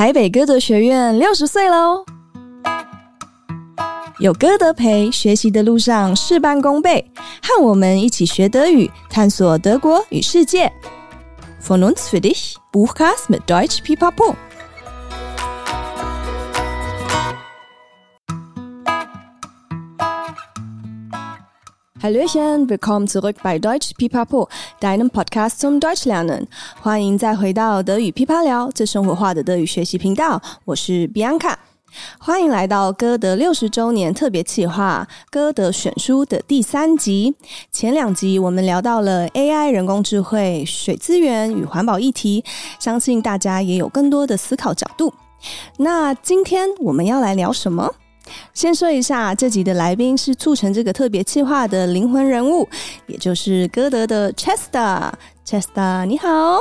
台北歌德学院六十岁喽！有歌德陪，学习的路上事半功倍。和我们一起学德语，探索德国与世界。Von uns für dich, Buchcast mit Deutsch Pipapo。Hallöchen, willkommen zurück bei Deutsch Pipapo, deinem Podcast zum Deutsch lernen。欢迎再回到德语噼啪聊，最生活化的德语学习频道。我是 Bianca，欢迎来到歌德六十周年特别企划《歌德选书》的第三集。前两集我们聊到了 AI、人工智慧、水资源与环保议题，相信大家也有更多的思考角度。那今天我们要来聊什么？先说一下，这集的来宾是促成这个特别计划的灵魂人物，也就是歌德的 Chester。Chester，你好。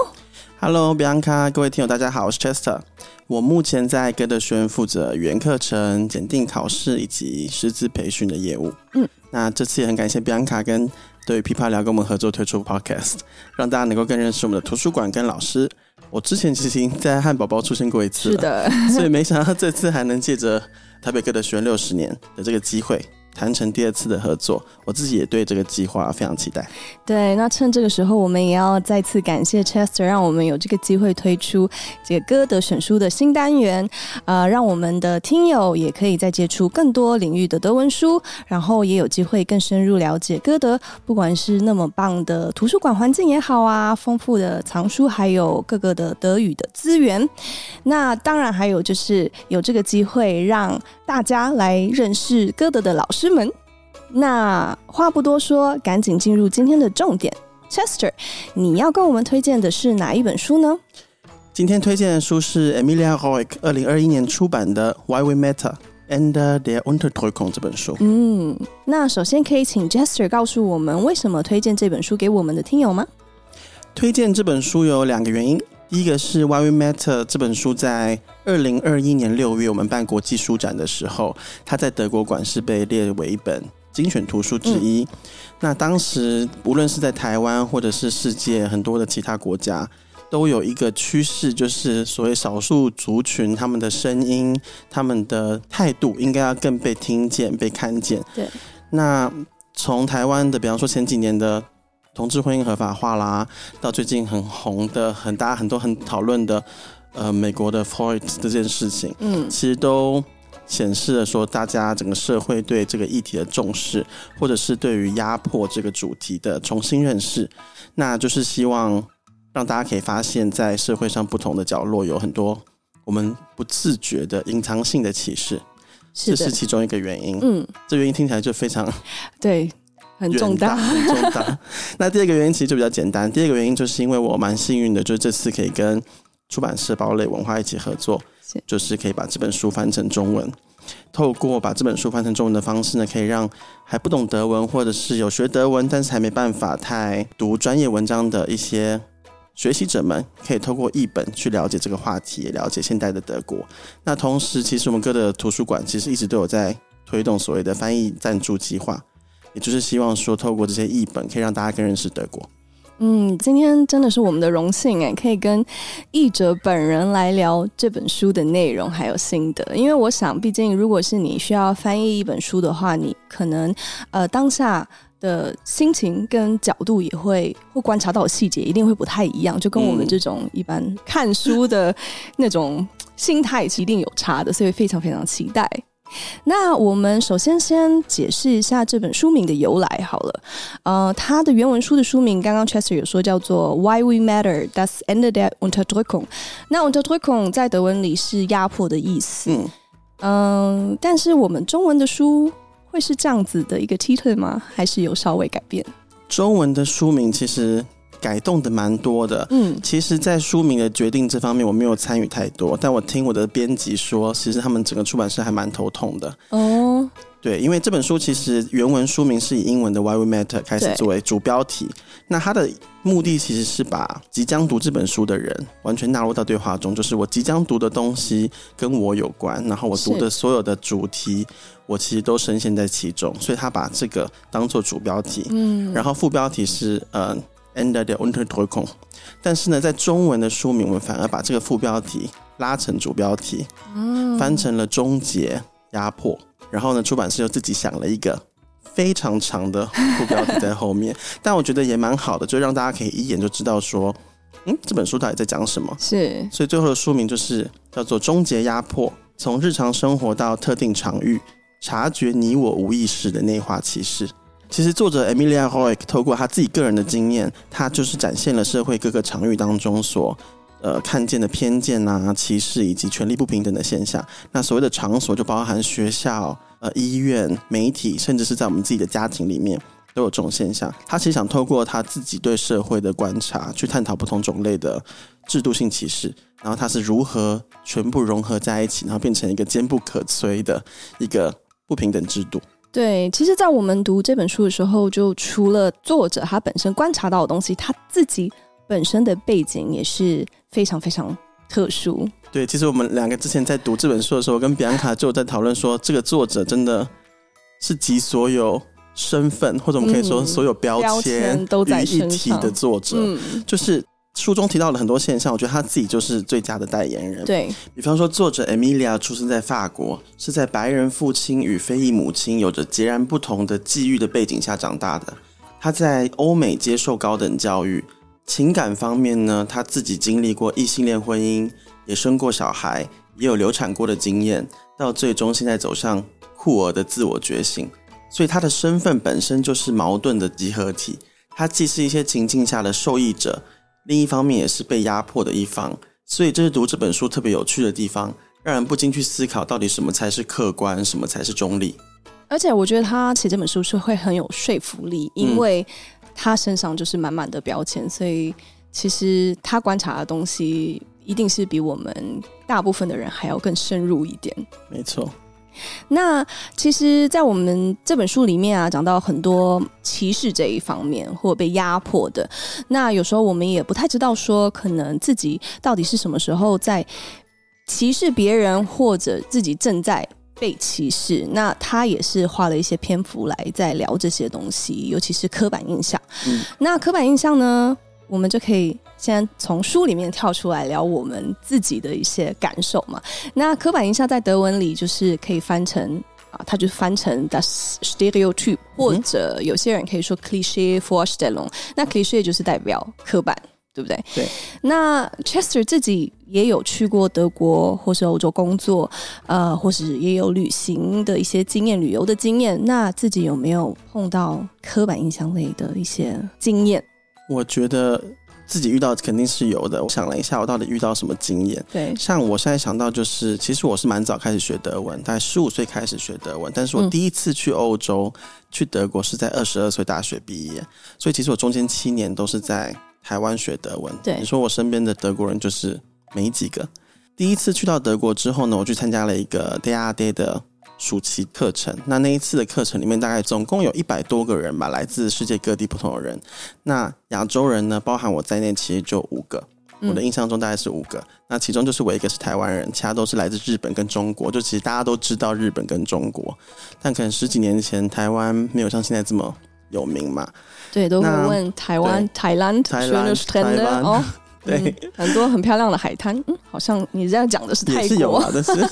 Hello，Bianca，各位听友，大家好，我是 Chester。我目前在歌德学院负责语言课程、检定考试以及师资培训的业务。嗯，那这次也很感谢 Bianca 跟对琵琶聊跟我们合作推出 Podcast，让大家能够更认识我们的图书馆跟老师。我之前其实已经在汉堡包出现过一次了，是的，所以没想到这次还能借着台北歌德学院六十年的这个机会。谈成第二次的合作，我自己也对这个计划非常期待。对，那趁这个时候，我们也要再次感谢 Chester，让我们有这个机会推出这个歌德选书的新单元，呃，让我们的听友也可以再接触更多领域的德文书，然后也有机会更深入了解歌德，不管是那么棒的图书馆环境也好啊，丰富的藏书，还有各个的德语的资源。那当然还有就是有这个机会让大家来认识歌德的老师们，那话不多说，赶紧进入今天的重点。Chester，你要跟我们推荐的是哪一本书呢？今天推荐的书是 Emilia Roick 二零二一年出版的《Why We Matter and Their Unterdrückung》这本书。嗯，那首先可以请 Chester 告诉我们为什么推荐这本书给我们的听友吗？推荐这本书有两个原因。第一个是《Why We Matter》这本书，在二零二一年六月我们办国际书展的时候，它在德国馆是被列为一本精选图书之一。嗯、那当时无论是在台湾或者是世界很多的其他国家，都有一个趋势，就是所谓少数族群他们的声音、他们的态度应该要更被听见、被看见。对。那从台湾的，比方说前几年的。同志婚姻合法化啦，到最近很红的、很大很多很讨论的，呃，美国的 Floyd 这件事情，嗯，其实都显示了说，大家整个社会对这个议题的重视，或者是对于压迫这个主题的重新认识，那就是希望让大家可以发现，在社会上不同的角落有很多我们不自觉的隐藏性的歧视，这是其中一个原因。嗯，这原因听起来就非常对。很重大，很重大。那第二个原因其实就比较简单。第二个原因就是因为我蛮幸运的，就是这次可以跟出版社堡垒文化一起合作，就是可以把这本书翻成中文。透过把这本书翻成中文的方式呢，可以让还不懂德文，或者是有学德文但是还没办法太读专业文章的一些学习者们，可以透过译本去了解这个话题，也了解现代的德国。那同时，其实我们哥的图书馆其实一直都有在推动所谓的翻译赞助计划。也就是希望说，透过这些译本，可以让大家更认识德国。嗯，今天真的是我们的荣幸哎，可以跟译者本人来聊这本书的内容还有心得。因为我想，毕竟如果是你需要翻译一本书的话，你可能呃当下的心情跟角度也会会观察到的细节一定会不太一样，就跟我们这种一般看书的那种心态是一定有差的，所以非常非常期待。那我们首先先解释一下这本书名的由来好了。呃，它的原文书的书名刚刚 Chester 有说叫做 Why We Matter, das Ende der Unterdrückung。那 Unterdrückung 在德文里是压迫的意思。嗯嗯、呃，但是我们中文的书会是这样子的一个 title 吗？还是有稍微改变？中文的书名其实。改动的蛮多的，嗯，其实，在书名的决定这方面，我没有参与太多，但我听我的编辑说，其实他们整个出版社还蛮头痛的。哦，对，因为这本书其实原文书名是以英文的 Why We Matter 开始作为主标题，那它的目的其实是把即将读这本书的人完全纳入到对话中，就是我即将读的东西跟我有关，然后我读的所有的主题，我其实都深陷在其中，所以他把这个当做主标题，嗯，然后副标题是呃。Ende der Unterdrückung，但是呢，在中文的书名，我们反而把这个副标题拉成主标题，嗯，翻成了“终结压迫”。然后呢，出版社又自己想了一个非常长的副标题在后面，但我觉得也蛮好的，就让大家可以一眼就知道说，嗯，这本书到底在讲什么。是，所以最后的书名就是叫做《终结压迫：从日常生活到特定场域，察觉你我无意识的内化歧视》。其实作者 Emilia h o y k 透过他自己个人的经验，他就是展现了社会各个场域当中所呃看见的偏见啊、歧视以及权力不平等的现象。那所谓的场所就包含学校、呃医院、媒体，甚至是在我们自己的家庭里面都有这种现象。他其实想透过他自己对社会的观察，去探讨不同种类的制度性歧视，然后他是如何全部融合在一起，然后变成一个坚不可摧的一个不平等制度。对，其实，在我们读这本书的时候，就除了作者他本身观察到的东西，他自己本身的背景也是非常非常特殊。对，其实我们两个之前在读这本书的时候，跟比安卡就在讨论说，这个作者真的是集所有身份，或者我们可以说所有标签都在一体的作者，嗯、就是。书中提到了很多现象，我觉得他自己就是最佳的代言人。对，比方说，作者 Emilia 出生在法国，是在白人父亲与非裔母亲有着截然不同的际遇的背景下长大的。他在欧美接受高等教育，情感方面呢，他自己经历过异性恋婚姻，也生过小孩，也有流产过的经验，到最终现在走向酷儿的自我觉醒。所以他的身份本身就是矛盾的集合体。他既是一些情境下的受益者。另一方面也是被压迫的一方，所以这是读这本书特别有趣的地方，让人不禁去思考到底什么才是客观，什么才是中立。而且我觉得他写这本书是会很有说服力，因为他身上就是满满的标签，所以其实他观察的东西一定是比我们大部分的人还要更深入一点。没错。那其实，在我们这本书里面啊，讲到很多歧视这一方面，或被压迫的。那有时候我们也不太知道说，可能自己到底是什么时候在歧视别人，或者自己正在被歧视。那他也是花了一些篇幅来在聊这些东西，尤其是刻板印象。嗯，那刻板印象呢，我们就可以。先从书里面跳出来聊我们自己的一些感受嘛。那刻板印象在德文里就是可以翻成啊，它就翻成 das Stereotyp，或者有些人可以说 Klischee-Vorstellung。那 Klischee 就是代表刻板，对不对？对。那 Chester 自己也有去过德国或是欧洲工作，呃，或是也有旅行的一些经验、旅游的经验。那自己有没有碰到刻板印象类的一些经验？我觉得。自己遇到肯定是有的。我想了一下，我到底遇到什么经验？对，像我现在想到就是，其实我是蛮早开始学德文，大概十五岁开始学德文。但是我第一次去欧洲，嗯、去德国是在二十二岁大学毕业，所以其实我中间七年都是在台湾学德文。对，你说我身边的德国人就是没几个。第一次去到德国之后呢，我去参加了一个 DAAD 的。暑期课程，那那一次的课程里面，大概总共有一百多个人吧，来自世界各地不同的人。那亚洲人呢，包含我在内，其实就五个。我的印象中大概是五个。嗯、那其中就是我一个是台湾人，其他都是来自日本跟中国。就其实大家都知道日本跟中国，但可能十几年前台湾没有像现在这么有名嘛。对，都会问台湾、台湾、台湾哦。对、嗯，很多很漂亮的海滩。嗯，好像你这样讲的是泰国，也是有啊，但是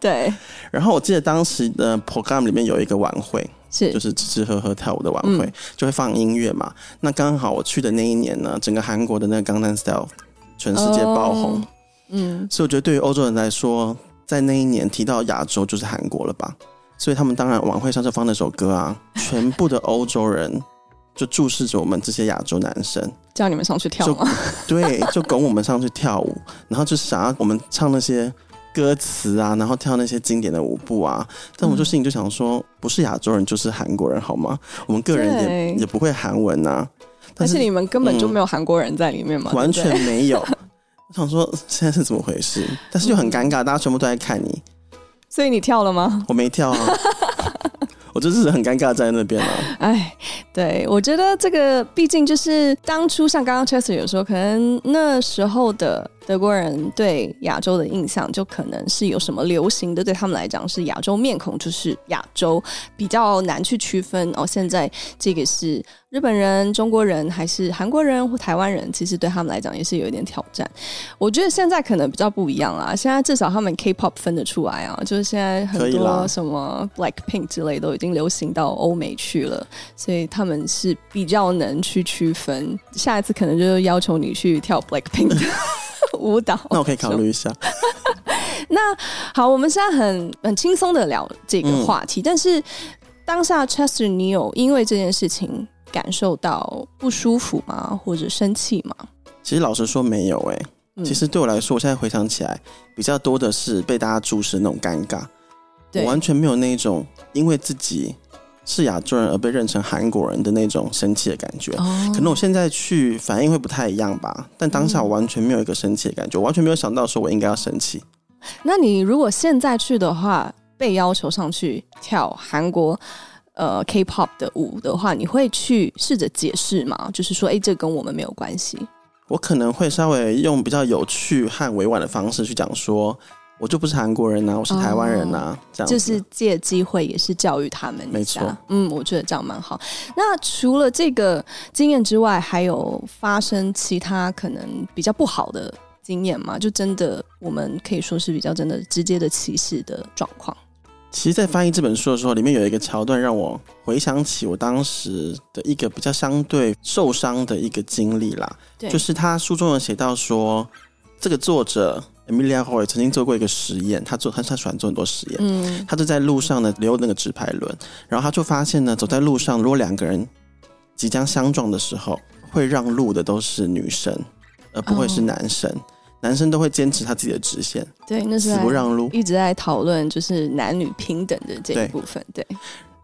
对。然后我记得当时的 program 里面有一个晚会，是就是吃吃喝喝跳舞的晚会，嗯、就会放音乐嘛。那刚好我去的那一年呢，整个韩国的那个 Gangnam Style 全世界爆红。哦、嗯，所以我觉得对于欧洲人来说，在那一年提到亚洲就是韩国了吧？所以他们当然晚会上就放那首歌啊，全部的欧洲人。就注视着我们这些亚洲男生，叫你们上去跳吗？对，就拱我们上去跳舞，然后就想要我们唱那些歌词啊，然后跳那些经典的舞步啊。但我就心里就想说，不是亚洲人就是韩国人好吗？我们个人也也不会韩文呐。但是你们根本就没有韩国人在里面吗？嗯、完全没有。我想说现在是怎么回事？但是就很尴尬，大家全部都在看你。所以你跳了吗？我没跳啊。我就是很尴尬在那边了。哎，对，我觉得这个毕竟就是当初像刚刚 Chester 有说，可能那时候的德国人对亚洲的印象就可能是有什么流行的，对他们来讲是亚洲面孔，就是亚洲比较难去区分哦。现在这个是日本人、中国人还是韩国人或台湾人，其实对他们来讲也是有一点挑战。我觉得现在可能比较不一样啦，现在至少他们 K-pop 分得出来啊，就是现在很多什么 Blackpink 之类都已经流行到欧美去了，所以他们是比较能去区分。下一次可能就是要求你去跳 Blackpink。舞蹈，那我可以考虑一下。那好，我们现在很很轻松的聊这个话题，嗯、但是当下 Chester，你有因为这件事情感受到不舒服吗？或者生气吗？其实老实说没有诶、欸。嗯、其实对我来说，我现在回想起来，比较多的是被大家注视那种尴尬，对我完全没有那一种因为自己。是亚洲人而被认成韩国人的那种生气的感觉，哦、可能我现在去反应会不太一样吧。但当下我完全没有一个生气的感觉，我完全没有想到说我应该要生气。那你如果现在去的话，被要求上去跳韩国呃 K-pop 的舞的话，你会去试着解释吗？就是说，哎、欸，这跟我们没有关系。我可能会稍微用比较有趣和委婉的方式去讲说。我就不是韩国人呐、啊，我是台湾人呐、啊，哦、这样就是借机会也是教育他们一下。没错，嗯，我觉得这样蛮好。那除了这个经验之外，还有发生其他可能比较不好的经验吗？就真的我们可以说是比较真的直接的歧视的状况。其实，在翻译这本书的时候，里面有一个桥段让我回想起我当时的一个比较相对受伤的一个经历啦。对，就是他书中有写到说，这个作者。Emilia Roy 曾经做过一个实验，他做他他喜欢做很多实验。嗯，他就在路上呢溜那个直排轮，然后他就发现呢，走在路上，如果两个人即将相撞的时候，会让路的都是女生，而不会是男生。哦、男生都会坚持他自己的直线，对，那是死不让路。一直在讨论就是男女平等的这一部分。对，对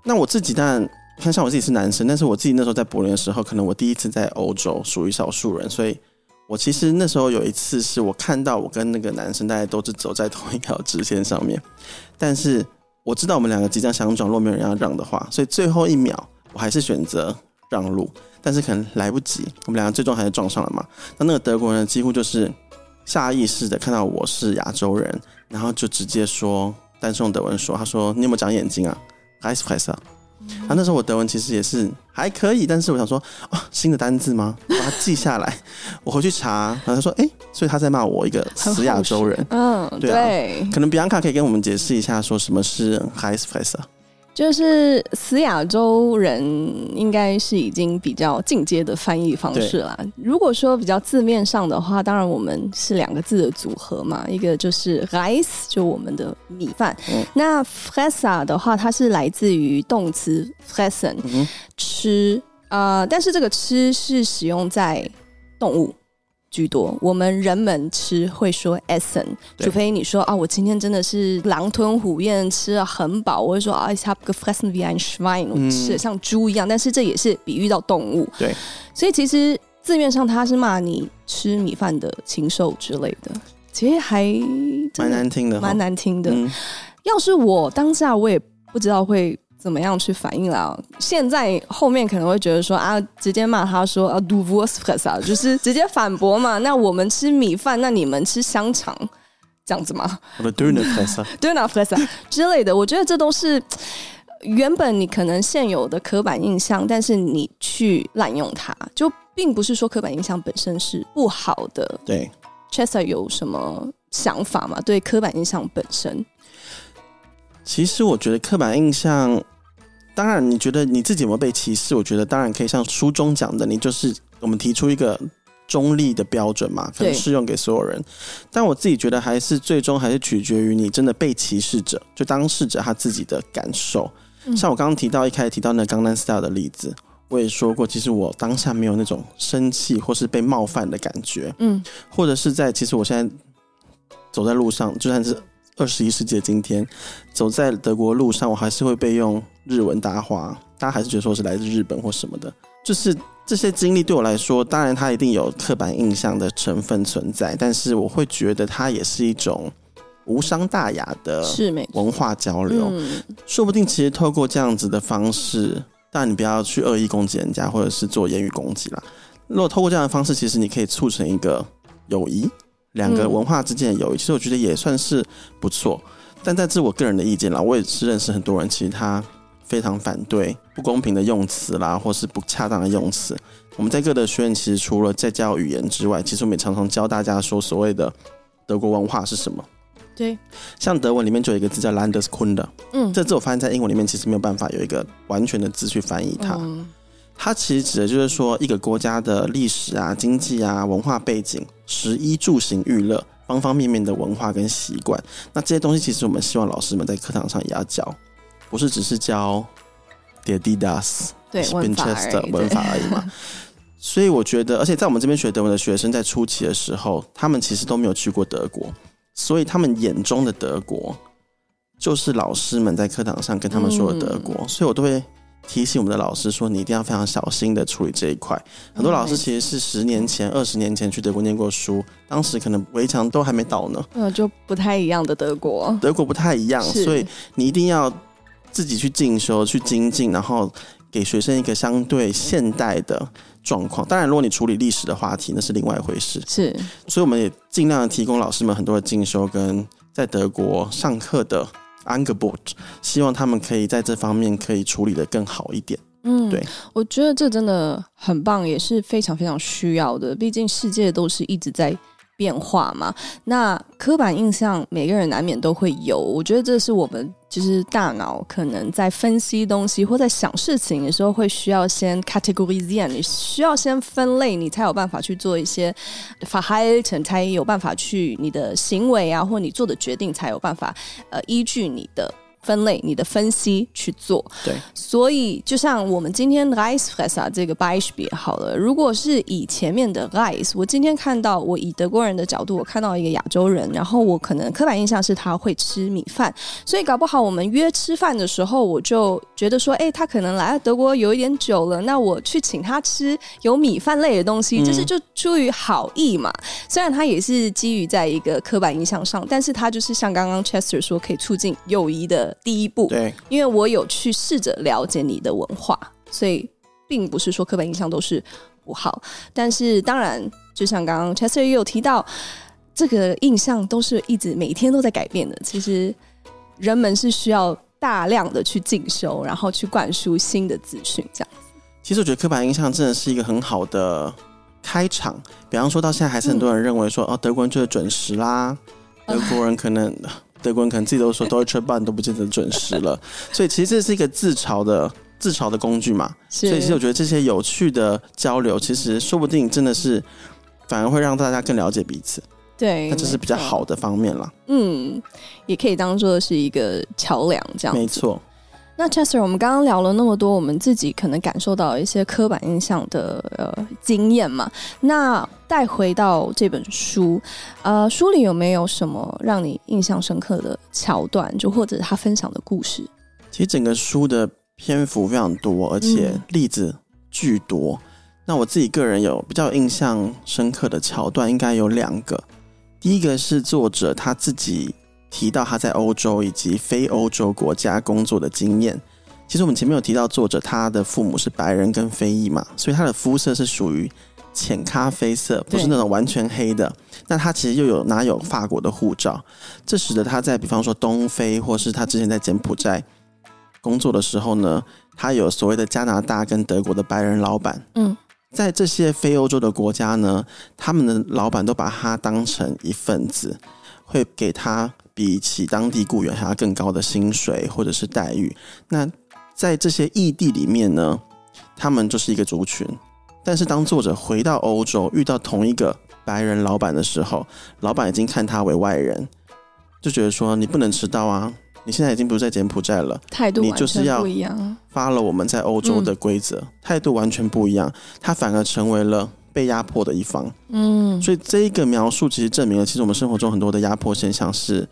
那我自己当然，看像我自己是男生，但是我自己那时候在柏林的时候，可能我第一次在欧洲，属于少数人，所以。我其实那时候有一次是我看到我跟那个男生大家都是走在同一条直线上面，但是我知道我们两个即将相撞，若没有人要让的话，所以最后一秒我还是选择让路，但是可能来不及，我们两个最终还是撞上了嘛。那那个德国人几乎就是下意识的看到我是亚洲人，然后就直接说，但是用德文说，他说你有没有长眼睛啊？Reißfresser 啊，那时候我德文其实也是还可以，但是我想说，哦，新的单字吗？把它记下来，我回去查。然后他说，哎、欸，所以他在骂我一个死亚洲人。嗯，对，啊、对，可能比安卡可以跟我们解释一下，说什么是 Reißfresser。就是死亚洲人应该是已经比较进阶的翻译方式啦。如果说比较字面上的话，当然我们是两个字的组合嘛，一个就是 rice 就我们的米饭。嗯、那 Fresser 的话，它是来自于动词 fressen，、嗯、吃啊、呃，但是这个吃是使用在动物。居多，我们人们吃会说 essen，除非你说啊，我今天真的是狼吞虎咽吃了很饱，我会说啊，ich habe gefressen wie ein Schwein，我吃的像猪一样。但是这也是比喻到动物，对，所以其实字面上他是骂你吃米饭的禽兽之类的，其实还蛮难听的，蛮难听的。嗯、要是我当下，我也不知道会。怎么样去反应了？现在后面可能会觉得说啊，直接骂他说啊，du Wurstfresser，就是直接反驳嘛。那我们吃米饭，那你们吃香肠，这样子吗？我的 Dönerfresser，Dönerfresser 之类的，我觉得这都是原本你可能现有的刻板印象，但是你去滥用它，就并不是说刻板印象本身是不好的。对，Chester 有什么想法吗？对刻板印象本身，其实我觉得刻板印象。当然，你觉得你自己有没有被歧视？我觉得当然可以像书中讲的，你就是我们提出一个中立的标准嘛，可能适用给所有人。但我自己觉得还是最终还是取决于你真的被歧视者，就当事者他自己的感受。嗯、像我刚刚提到一开始提到那 Gangnam Style 的例子，我也说过，其实我当下没有那种生气或是被冒犯的感觉。嗯，或者是在其实我现在走在路上，就算是。二十一世纪的今天，走在德国路上，我还是会被用日文搭话，大家还是觉得说是来自日本或什么的。就是这些经历对我来说，当然它一定有刻板印象的成分存在，但是我会觉得它也是一种无伤大雅的文化交流。嗯、说不定其实透过这样子的方式，当然你不要去恶意攻击人家，或者是做言语攻击啦。如果透过这样的方式，其实你可以促成一个友谊。两个文化之间的友谊，嗯、其实我觉得也算是不错。但在这我个人的意见啦，我也是认识很多人，其实他非常反对不公平的用词啦，或是不恰当的用词。我们在各的学院，其实除了在教语言之外，其实我们也常常教大家说所谓的德国文化是什么。对，像德文里面就有一个字叫 Landeskunde，嗯，这字我发现在英文里面其实没有办法有一个完全的字去翻译它。嗯、它其实指的就是说一个国家的历史啊、经济啊、文化背景、食衣住行娱乐方方面面的文化跟习惯。那这些东西其实我们希望老师们在课堂上也要教，不是只是教 der die das 对文法而已，文法而已嘛。所以我觉得，而且在我们这边学德文的学生在初期的时候，他们其实都没有去过德国。所以他们眼中的德国，就是老师们在课堂上跟他们说的德国。嗯、所以我都会提醒我们的老师说，你一定要非常小心的处理这一块。很多老师其实是十年前、二十年前去德国念过书，当时可能围墙都还没倒呢。呃，就不太一样的德国，德国不太一样，所以你一定要自己去进修、去精进，然后给学生一个相对现代的。状况，当然，如果你处理历史的话题，那是另外一回事。是，所以我们也尽量提供老师们很多的进修跟在德国上课的 Angebot，希望他们可以在这方面可以处理的更好一点。嗯，对，我觉得这真的很棒，也是非常非常需要的。毕竟世界都是一直在。变化嘛，那刻板印象每个人难免都会有。我觉得这是我们就是大脑可能在分析东西或在想事情的时候，会需要先 categorize，你需要先分类，你才有办法去做一些 Verhalten，才有办法去你的行为啊，或你做的决定才有办法呃依据你的。分类你的分析去做，对，所以就像我们今天 Reisfresser 这个 Beispiel 好了，如果是以前面的 rice，我今天看到我以德国人的角度，我看到一个亚洲人，然后我可能刻板印象是他会吃米饭，所以搞不好我们约吃饭的时候，我就觉得说，哎，他可能来了德国有一点久了，那我去请他吃有米饭类的东西，就是就出于好意嘛。虽然他也是基于在一个刻板印象上，但是他就是像刚刚 Chester 说，可以促进友谊的。第一步，对，因为我有去试着了解你的文化，所以并不是说刻板印象都是不好。但是当然，就像刚刚 Chester 也有提到，这个印象都是一直每天都在改变的。其实人们是需要大量的去进修，然后去灌输新的资讯，这样子。其实我觉得刻板印象真的是一个很好的开场。比方说到现在，还是很多人认为说，嗯、哦，德国人就是准时啦，德国人可能。德国人可能自己都说 Deutsche Bahn 都不见得准时了，所以其实这是一个自嘲的自嘲的工具嘛。所以其实我觉得这些有趣的交流，其实说不定真的是反而会让大家更了解彼此。对，那这是比较好的方面啦。嗯，也可以当做是一个桥梁，这样没错。那 Chester，我们刚刚聊了那么多，我们自己可能感受到一些刻板印象的呃经验嘛。那带回到这本书，呃，书里有没有什么让你印象深刻的桥段，就或者他分享的故事？其实整个书的篇幅非常多，而且例子巨多。嗯、那我自己个人有比较印象深刻的桥段，应该有两个。第一个是作者他自己。提到他在欧洲以及非欧洲国家工作的经验。其实我们前面有提到，作者他的父母是白人跟非裔嘛，所以他的肤色是属于浅咖啡色，不是那种完全黑的。那他其实又有拿有法国的护照，这使得他在比方说东非，或是他之前在柬埔寨工作的时候呢，他有所谓的加拿大跟德国的白人老板。嗯，在这些非欧洲的国家呢，他们的老板都把他当成一份子，会给他。比起当地雇员还要更高的薪水或者是待遇，那在这些异地里面呢，他们就是一个族群。但是当作者回到欧洲，遇到同一个白人老板的时候，老板已经看他为外人，就觉得说你不能迟到啊！你现在已经不是在柬埔寨了，态度完全不一样，你就是要发了我们在欧洲的规则，态度完全不一样，他反而成为了。被压迫的一方，嗯，所以这一个描述其实证明了，其实我们生活中很多的压迫现象是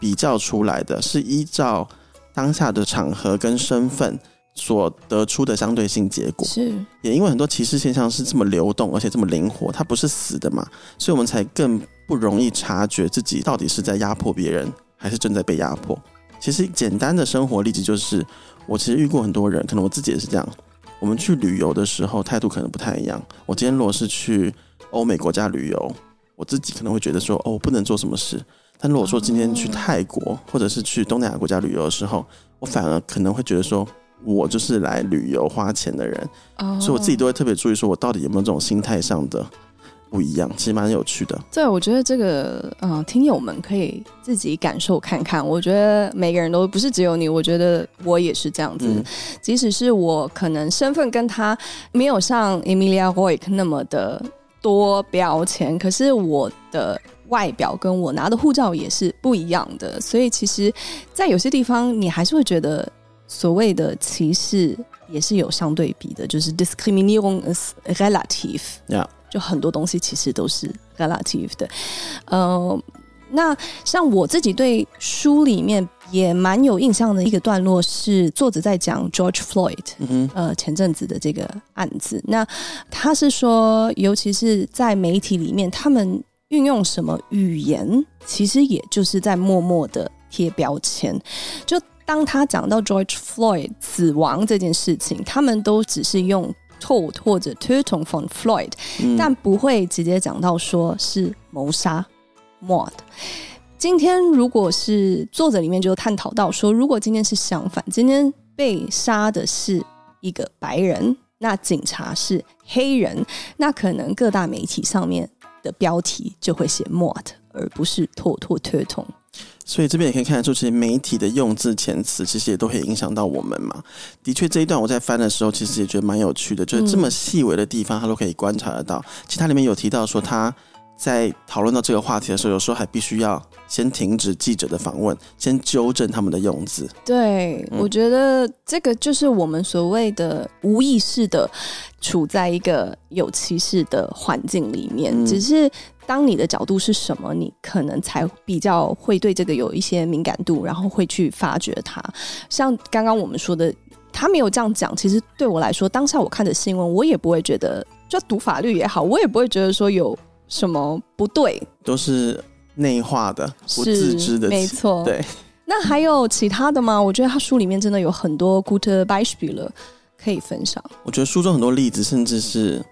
比较出来的，是依照当下的场合跟身份所得出的相对性结果。是，也因为很多歧视现象是这么流动，而且这么灵活，它不是死的嘛，所以我们才更不容易察觉自己到底是在压迫别人，还是正在被压迫。其实简单的生活例子就是，我其实遇过很多人，可能我自己也是这样。我们去旅游的时候态度可能不太一样。我今天如果是去欧美国家旅游，我自己可能会觉得说，哦，我不能做什么事。但如果说今天去泰国或者是去东南亚国家旅游的时候，我反而可能会觉得说，我就是来旅游花钱的人，所以我自己都会特别注意，说我到底有没有这种心态上的。不一样，其实蛮有趣的。对，我觉得这个，嗯、呃，听友们可以自己感受看看。我觉得每个人都不是只有你，我觉得我也是这样子。嗯、即使是我可能身份跟他没有像 Emilia Roick 那么的多标签，可是我的外表跟我拿的护照也是不一样的。所以其实，在有些地方，你还是会觉得所谓的歧视也是有相对比的，就是 Diskriminierung ist relativ。Yeah. 就很多东西其实都是 relative 的，呃，那像我自己对书里面也蛮有印象的一个段落是作者在讲 George Floyd，嗯，呃，前阵子的这个案子，那他是说，尤其是在媒体里面，他们运用什么语言，其实也就是在默默的贴标签。就当他讲到 George Floyd 死亡这件事情，他们都只是用。“told” 或者 Tötung von Floyd，嗯、但不会直接讲到说是谋杀 Mord。今天如果是作者里面就探讨到说，如果今天是相反，今天被杀的是一个白人，那警察是黑人，那可能各大媒体上面的标题就会写 “mot”，而不是妥妥推通。所以这边也可以看得出，其实媒体的用字遣词，其实也都会影响到我们嘛。的确，这一段我在翻的时候，其实也觉得蛮有趣的，就是这么细微的地方，他都可以观察得到。其实它里面有提到说，他在讨论到这个话题的时候，有时候还必须要先停止记者的访问，先纠正他们的用字。对，嗯、我觉得这个就是我们所谓的无意识的处在一个有歧视的环境里面，嗯、只是。当你的角度是什么，你可能才比较会对这个有一些敏感度，然后会去发掘它。像刚刚我们说的，他没有这样讲。其实对我来说，当下我看的新闻，我也不会觉得，就读法律也好，我也不会觉得说有什么不对，都是内化的，不自知的，没错。对，那还有其他的吗？我觉得他书里面真的有很多 good Beispiele 可以分享。我觉得书中很多例子，甚至是。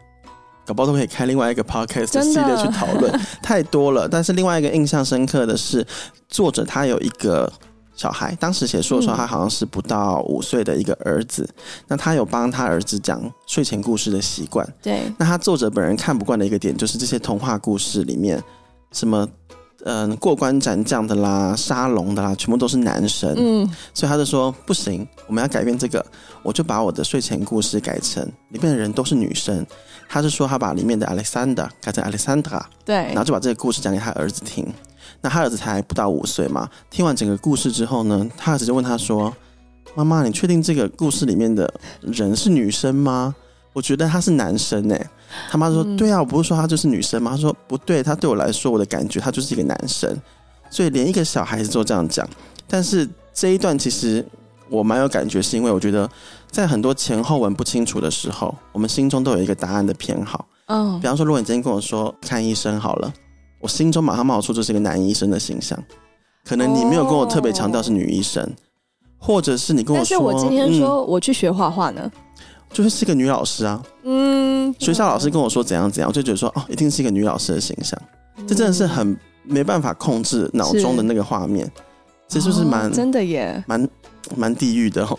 搞不好都可以开另外一个 podcast 的系列去讨论，太多了。但是另外一个印象深刻的是，作者他有一个小孩，当时写书的时候，他好像是不到五岁的一个儿子。嗯、那他有帮他儿子讲睡前故事的习惯。对。那他作者本人看不惯的一个点，就是这些童话故事里面，什么嗯、呃、过关斩将的啦、沙龙的啦，全部都是男生。嗯。所以他就说不行，我们要改变这个，我就把我的睡前故事改成里面的人都是女生。他是说，他把里面的 Alexander 改成 Alexandra，对，然后就把这个故事讲给他儿子听。那他儿子才不到五岁嘛，听完整个故事之后呢，他儿子就问他说：“妈妈，你确定这个故事里面的人是女生吗？我觉得他是男生哎。”他妈说：“嗯、对啊，我不是说他就是女生吗？”他说：“不对，他对我来说，我的感觉他就是一个男生。”所以连一个小孩子都这样讲。但是这一段其实我蛮有感觉，是因为我觉得。在很多前后文不清楚的时候，我们心中都有一个答案的偏好。嗯，oh. 比方说，如果你今天跟我说看医生好了，我心中马上冒出这是一个男医生的形象。可能你没有跟我特别强调是女医生，oh. 或者是你跟我说，但是我今天说我去学画画呢，嗯，就是是一个女老师啊。嗯，学校老师跟我说怎样怎样，我就觉得说哦，一定是一个女老师的形象。这真的是很没办法控制脑中的那个画面。这就是蛮、oh, 真的耶，蛮蛮地狱的哦。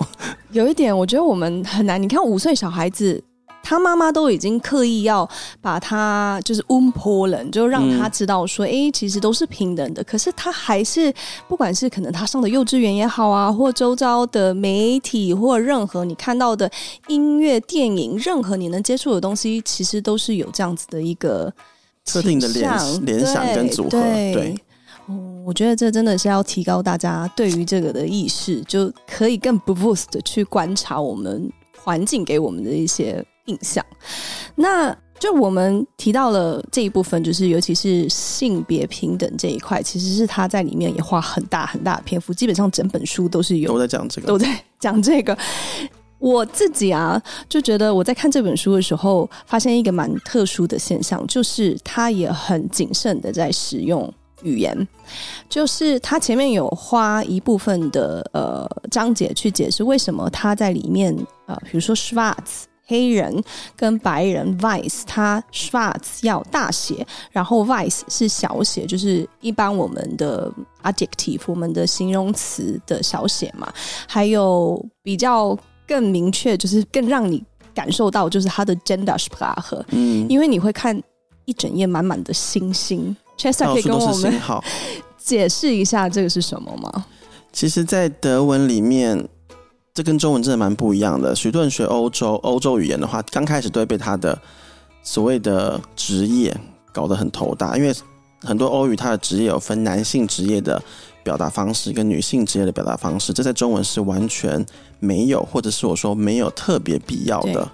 有一点，我觉得我们很难。你看，五岁小孩子，他妈妈都已经刻意要把他就是 umpolen，就让他知道说，哎、嗯欸，其实都是平等的。可是他还是，不管是可能他上的幼稚园也好啊，或周遭的媒体，或任何你看到的音乐、电影，任何你能接触的东西，其实都是有这样子的一个特定的联联想跟组合，对。对我觉得这真的是要提高大家对于这个的意识，就可以更 boost 的去观察我们环境给我们的一些印象。那就我们提到了这一部分，就是尤其是性别平等这一块，其实是他在里面也花很大很大的篇幅，基本上整本书都是有都在讲这个，都在讲这个。我自己啊，就觉得我在看这本书的时候，发现一个蛮特殊的现象，就是他也很谨慎的在使用。语言就是他前面有花一部分的呃章节去解释为什么他在里面呃，比如说 Schwarz 黑人跟白人 vice 它 Schwarz 要大写，然后 vice 是小写，就是一般我们的 adjective 我们的形容词的小写嘛。还有比较更明确，就是更让你感受到，就是它的 Gendersprache，嗯，因为你会看一整页满满的星星。Chester 可以跟我们解释一下这个是什么吗？其实，在德文里面。这跟中文真的蛮不一样的。许多人学欧洲欧洲语言的话，刚开始都会被他的所谓的职业搞得很头大，因为很多欧语它的职业有分男性职业的表达方式跟女性职业的表达方式，这在中文是完全没有，或者是我说没有特别必要的。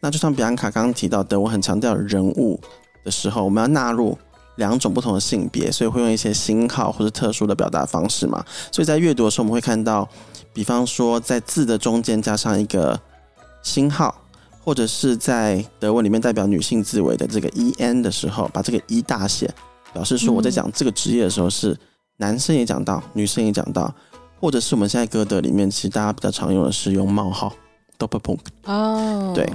那就像比安卡刚刚提到，的，我很强调人物的时候，我们要纳入两种不同的性别，所以会用一些星号或者特殊的表达方式嘛。所以在阅读的时候，我们会看到。比方说，在字的中间加上一个星号，或者是在德文里面代表女性字尾的这个 en 的时候，把这个一大写，表示说我在讲这个职业的时候是男生也讲到，女生也讲到，或者是我们现在歌德里面其实大家比较常用的是用冒号 Doppelpunkt 哦，对，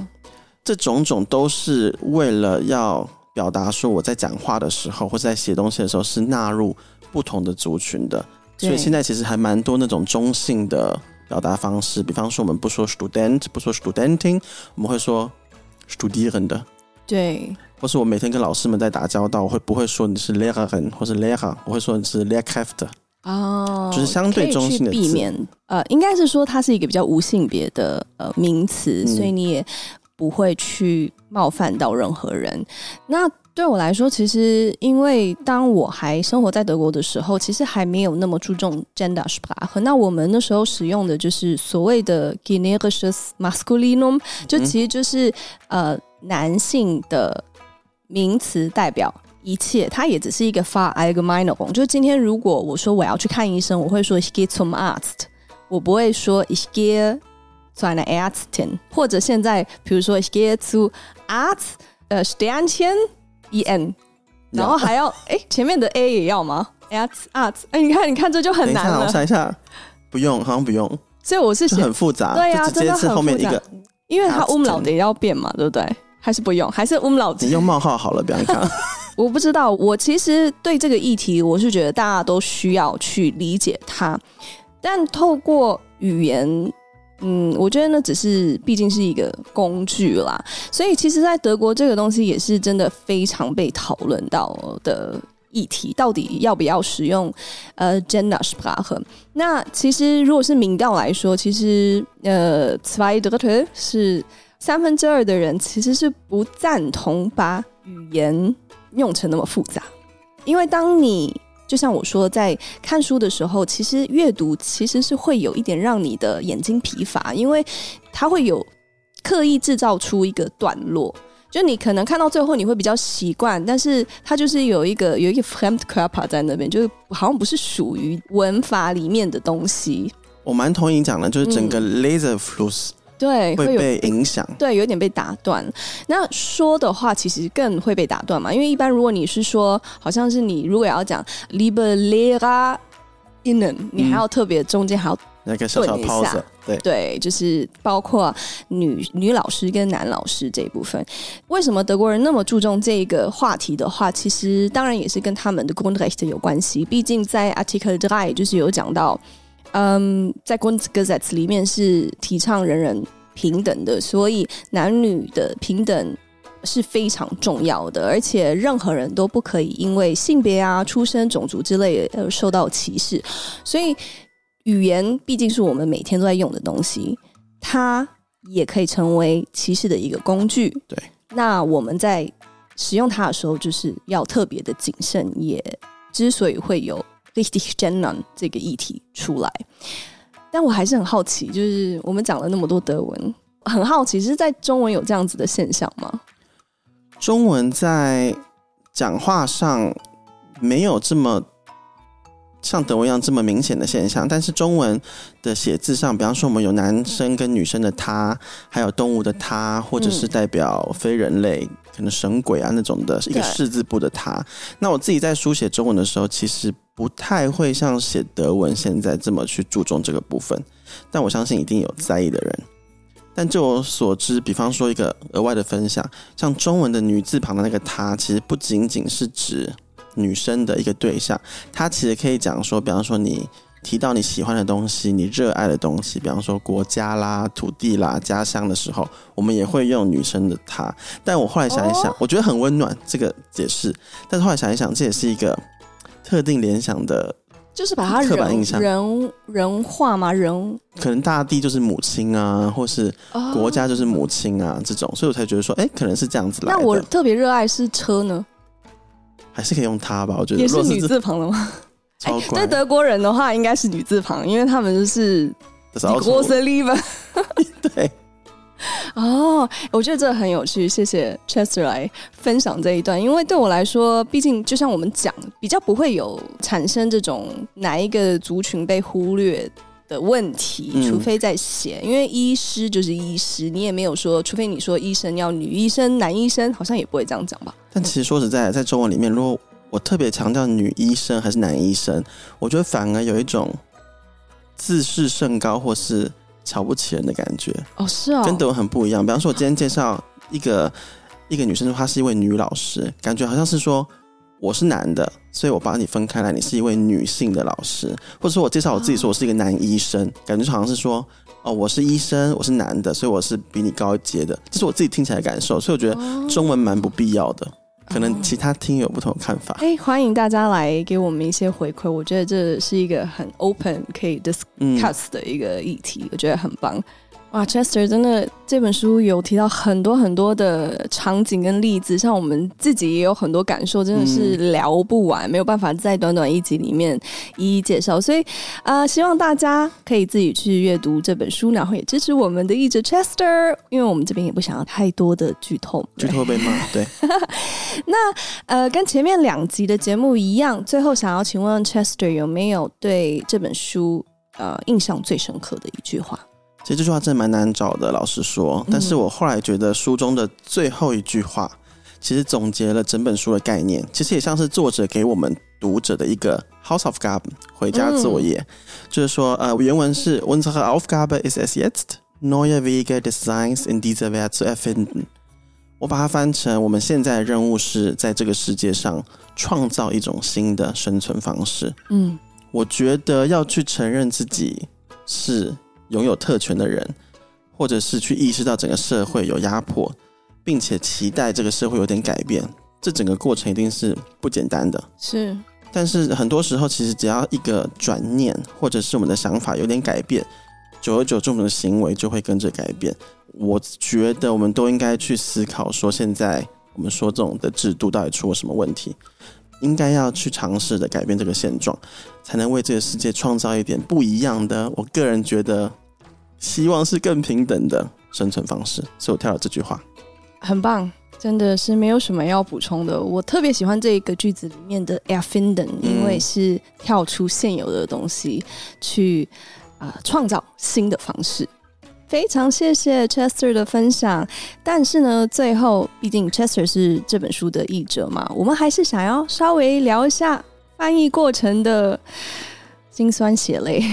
这种种都是为了要表达说我在讲话的时候或者在写东西的时候是纳入不同的族群的。所以现在其实还蛮多那种中性的表达方式，比方说我们不说 student，不说 studenting，我们会说 studierende。对。或是我每天跟老师们在打交道，我会不会说你是 Lehrerin 或是 Lehrer，我会说你是 Lehrkräfte。哦。就是相对中性的字。避免呃，应该是说它是一个比较无性别的呃名词，嗯，所以你也不会去冒犯到任何人。那。对我来说，其实因为当我还生活在德国的时候，其实还没有那么注重 Gendersprache。那我们那时候使用的就是所谓的 generisches masculinum，就其实就是呃男性的名词代表一切，它也只是一个 Verallgemeinerung。就今天如果我说我要去看医生，我会说 Ich gehe zum Arzt，我不会说 Ich gehe zu einer Ärztin，或者现在比如说 Ich gehe zu Arzt，呃，Sternchen。E N，然后还要哎，前面的 A 也要吗？Arts Arts，哎，你看，你看，这就很难了。我想一下，不用，好像不用。所以我是写很复杂，对呀、啊，真的很复杂。因为它 umlaut 也要变嘛，对不对？还是不用？还是 umlaut？你用冒号好了，不要看。我不知道，我其实对这个议题，我是觉得大家都需要去理解它，但透过语言。嗯，我觉得那只是毕竟是一个工具啦，所以其实，在德国这个东西也是真的非常被讨论到的议题，到底要不要使用呃 Gendersprache？那其实如果是民调来说，其实呃 zwei Drittel 是三分之二的人其实是不赞同把语言用成那么复杂，因为当你就像我说，在看书的时候，其实阅读其实是会有一点让你的眼睛疲乏，因为它会有刻意制造出一个段落，就你可能看到最后你会比较习惯，但是它就是有一个有一个 Fremdkörper 在那边，就是好像不是属于文法里面的东西。我蛮同意你讲的，就是整个 Lesefluss。对，会被影响。对，有点被打断。那说的话，其实更会被打断嘛，因为一般如果你是说，好像是你如果要讲 liebe Lehrerinnen，你还要特别中间还要那个小小。对对，就是包括女女老师跟男老师这一部分。为什么德国人那么注重这个话题的话，其实当然也是跟他们的 Grundrechte 有关系。毕竟在 Article 3就是有讲到。嗯，在 Grundgesetz 里面是提倡人人平等的，所以男女的平等是非常重要的，而且任何人都不可以因为性别啊、出身、种族之类而受到歧视。所以语言毕竟是我们每天都在用的东西，它也可以成为歧视的一个工具。对，那我们在使用它的时候，就是要特别的谨慎。也之所以会有。Richtig gendern 这个议题出来，但我还是很好奇，就是我们讲了那么多德文，很好奇是在中文有这样子的现象吗？中文在讲话上没有这么像德文一样这么明显的现象，但是中文的写字上，比方说我们有男生跟女生的他，还有动物的他，或者是代表非人类。嗯可能神鬼啊那种的，一个士字部的他。那我自己在书写中文的时候，其实不太会像写德文现在这么去注重这个部分。但我相信一定有在意的人。但就我所知，比方说一个额外的分享，像中文的女字旁的那个“她”，其实不仅仅是指女生的一个对象，它其实可以讲说，比方说你提到你喜欢的东西，你热爱的东西，比方说国家啦、土地啦、家乡的时候，我们也会用女生的“她”。但我后来想一想，我觉得很温暖这个解释，但是后来想一想，这也是一个特定联想的。就是把它刻板印象人人化嘛？人可能大地就是母亲啊，或是国家就是母亲啊，哦、这种，所以我才觉得说，哎、欸，可能是这样子来的。那我特别热爱是车呢，还是可以用它吧？我觉得也是女字旁的吗？超乖。对德国人的话，应该是女字旁，因为他们就是 对。哦，我觉得这很有趣，谢谢 Chester 来分享这一段。因为对我来说，毕竟就像我们讲，比较不会有产生这种哪一个族群被忽略的问题，嗯、除非在写。因为医师就是医师，你也没有说，除非你说医生要女医生、男医生，好像也不会这样讲吧。但其实说实在，在中文里面，如果我特别强调女医生还是男医生，我觉得反而有一种自视甚高或是。瞧不起人的感觉哦，是哦，跟德文很不一样。比方说，我今天介绍一个一个女生说她是一位女老师，感觉好像是说我是男的，所以我把你分开来，你是一位女性的老师。或者说我介绍我自己说我是一个男医生，哦、感觉好像是说哦，我是医生，我是男的，所以我是比你高一阶的。这是我自己听起来的感受，所以我觉得中文蛮不必要的。可能其他听友不同的看法。哎、哦，欢迎大家来给我们一些回馈。我觉得这是一个很 open 可以 discuss 的一个议题，嗯、我觉得很棒。哇，Chester 真的这本书有提到很多很多的场景跟例子，像我们自己也有很多感受，真的是聊不完，嗯、没有办法在短短一集里面一一介绍。所以啊、呃，希望大家可以自己去阅读这本书，然后也支持我们的译者 Chester，因为我们这边也不想要太多的剧透，剧透被骂。对，那呃，跟前面两集的节目一样，最后想要请问 Chester 有没有对这本书呃印象最深刻的一句话？其实这句话真的蛮难找的，老实说。但是我后来觉得书中的最后一句话，其实总结了整本书的概念。其实也像是作者给我们读者的一个 HOUSE OF GABE 回家作业，嗯、就是说，呃，原文是 Unsere Aufgabe ist es jetzt, neue Wege des Seins in dieser Welt zu erfinden。我把它翻成，我们现在的任务是在这个世界上创造一种新的生存方式。嗯，我觉得要去承认自己是。拥有特权的人，或者是去意识到整个社会有压迫，并且期待这个社会有点改变，这整个过程一定是不简单的。是，但是很多时候，其实只要一个转念，或者是我们的想法有点改变，久而久之，我们的行为就会跟着改变。我觉得我们都应该去思考，说现在我们说这种的制度到底出了什么问题。应该要去尝试的改变这个现状，才能为这个世界创造一点不一样的。我个人觉得，希望是更平等的生存方式。所以我跳了这句话，很棒，真的是没有什么要补充的。我特别喜欢这一个句子里面的 erfinden，因为是跳出现有的东西去啊、创造新的方式。非常谢谢 Chester 的分享，但是呢，最后毕竟 Chester 是这本书的译者嘛，我们还是想要稍微聊一下翻译过程的辛酸血泪。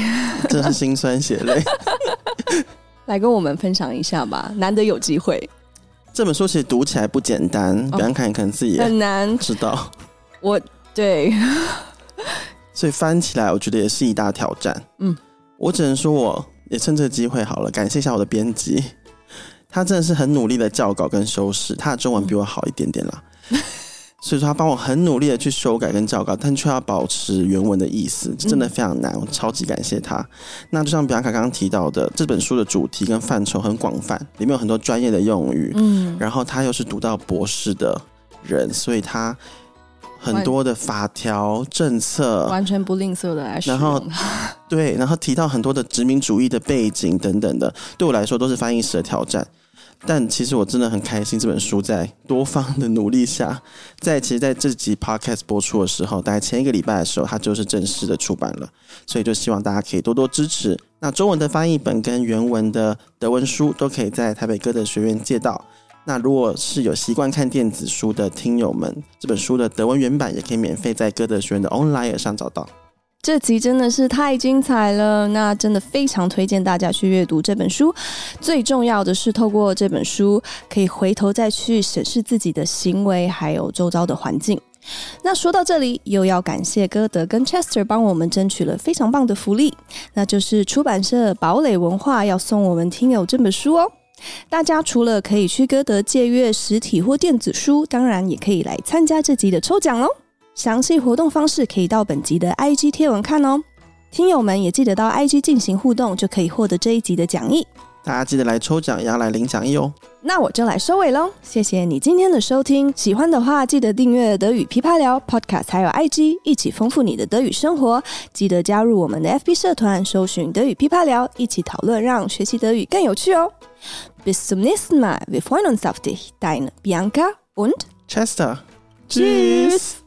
真是辛酸血泪，来跟我们分享一下吧，难得有机会。这本书其实读起来不简单，别人看一看自己很难知道。我对，所以翻起来我觉得也是一大挑战。嗯，我只能说我。也趁这个机会好了，感谢一下我的编辑，他真的是很努力的校稿跟修饰，他的中文比我好一点点啦，嗯、所以说他帮我很努力的去修改跟校稿，但却要保持原文的意思，真的非常难，我超级感谢他。那就像比安卡刚刚提到的，这本书的主题跟范畴很广泛，里面有很多专业的用语，嗯，然后他又是读到博士的人，所以他。很多的法条政策，完全不吝啬的来说。然后，对，然后提到很多的殖民主义的背景等等的，对我来说都是翻译时的挑战。但其实我真的很开心，这本书在多方的努力下，在其实在这集 podcast 播出的时候，大概前一个礼拜的时候，它就是正式的出版了。所以就希望大家可以多多支持。那中文的翻译本跟原文的德文书都可以在台北歌德学院借到。那如果是有习惯看电子书的听友们，这本书的德文原版也可以免费在歌德学院的 Online 上找到。这集真的是太精彩了，那真的非常推荐大家去阅读这本书。最重要的是，透过这本书，可以回头再去审视自己的行为，还有周遭的环境。那说到这里，又要感谢歌德跟 Chester 帮我们争取了非常棒的福利，那就是出版社堡垒文化要送我们听友这本书哦。大家除了可以去歌德借阅实体或电子书，当然也可以来参加这集的抽奖喽。详细活动方式可以到本集的 IG 贴文看哦，听友们也记得到 IG 进行互动，就可以获得这一集的讲义。大家记得来抽奖，也要来领讲义哦。那我就来收尾喽，谢谢你今天的收听，喜欢的话记得订阅德语噼啪聊 Podcast，还有 IG，一起丰富你的德语生活。记得加入我们的 FB 社团，搜寻德语噼啪聊，一起讨论，让学习德语更有趣哦。Bis zum nächsten Mal, wir freuen uns auf dich, deine Bianca und Chester。Tschüss。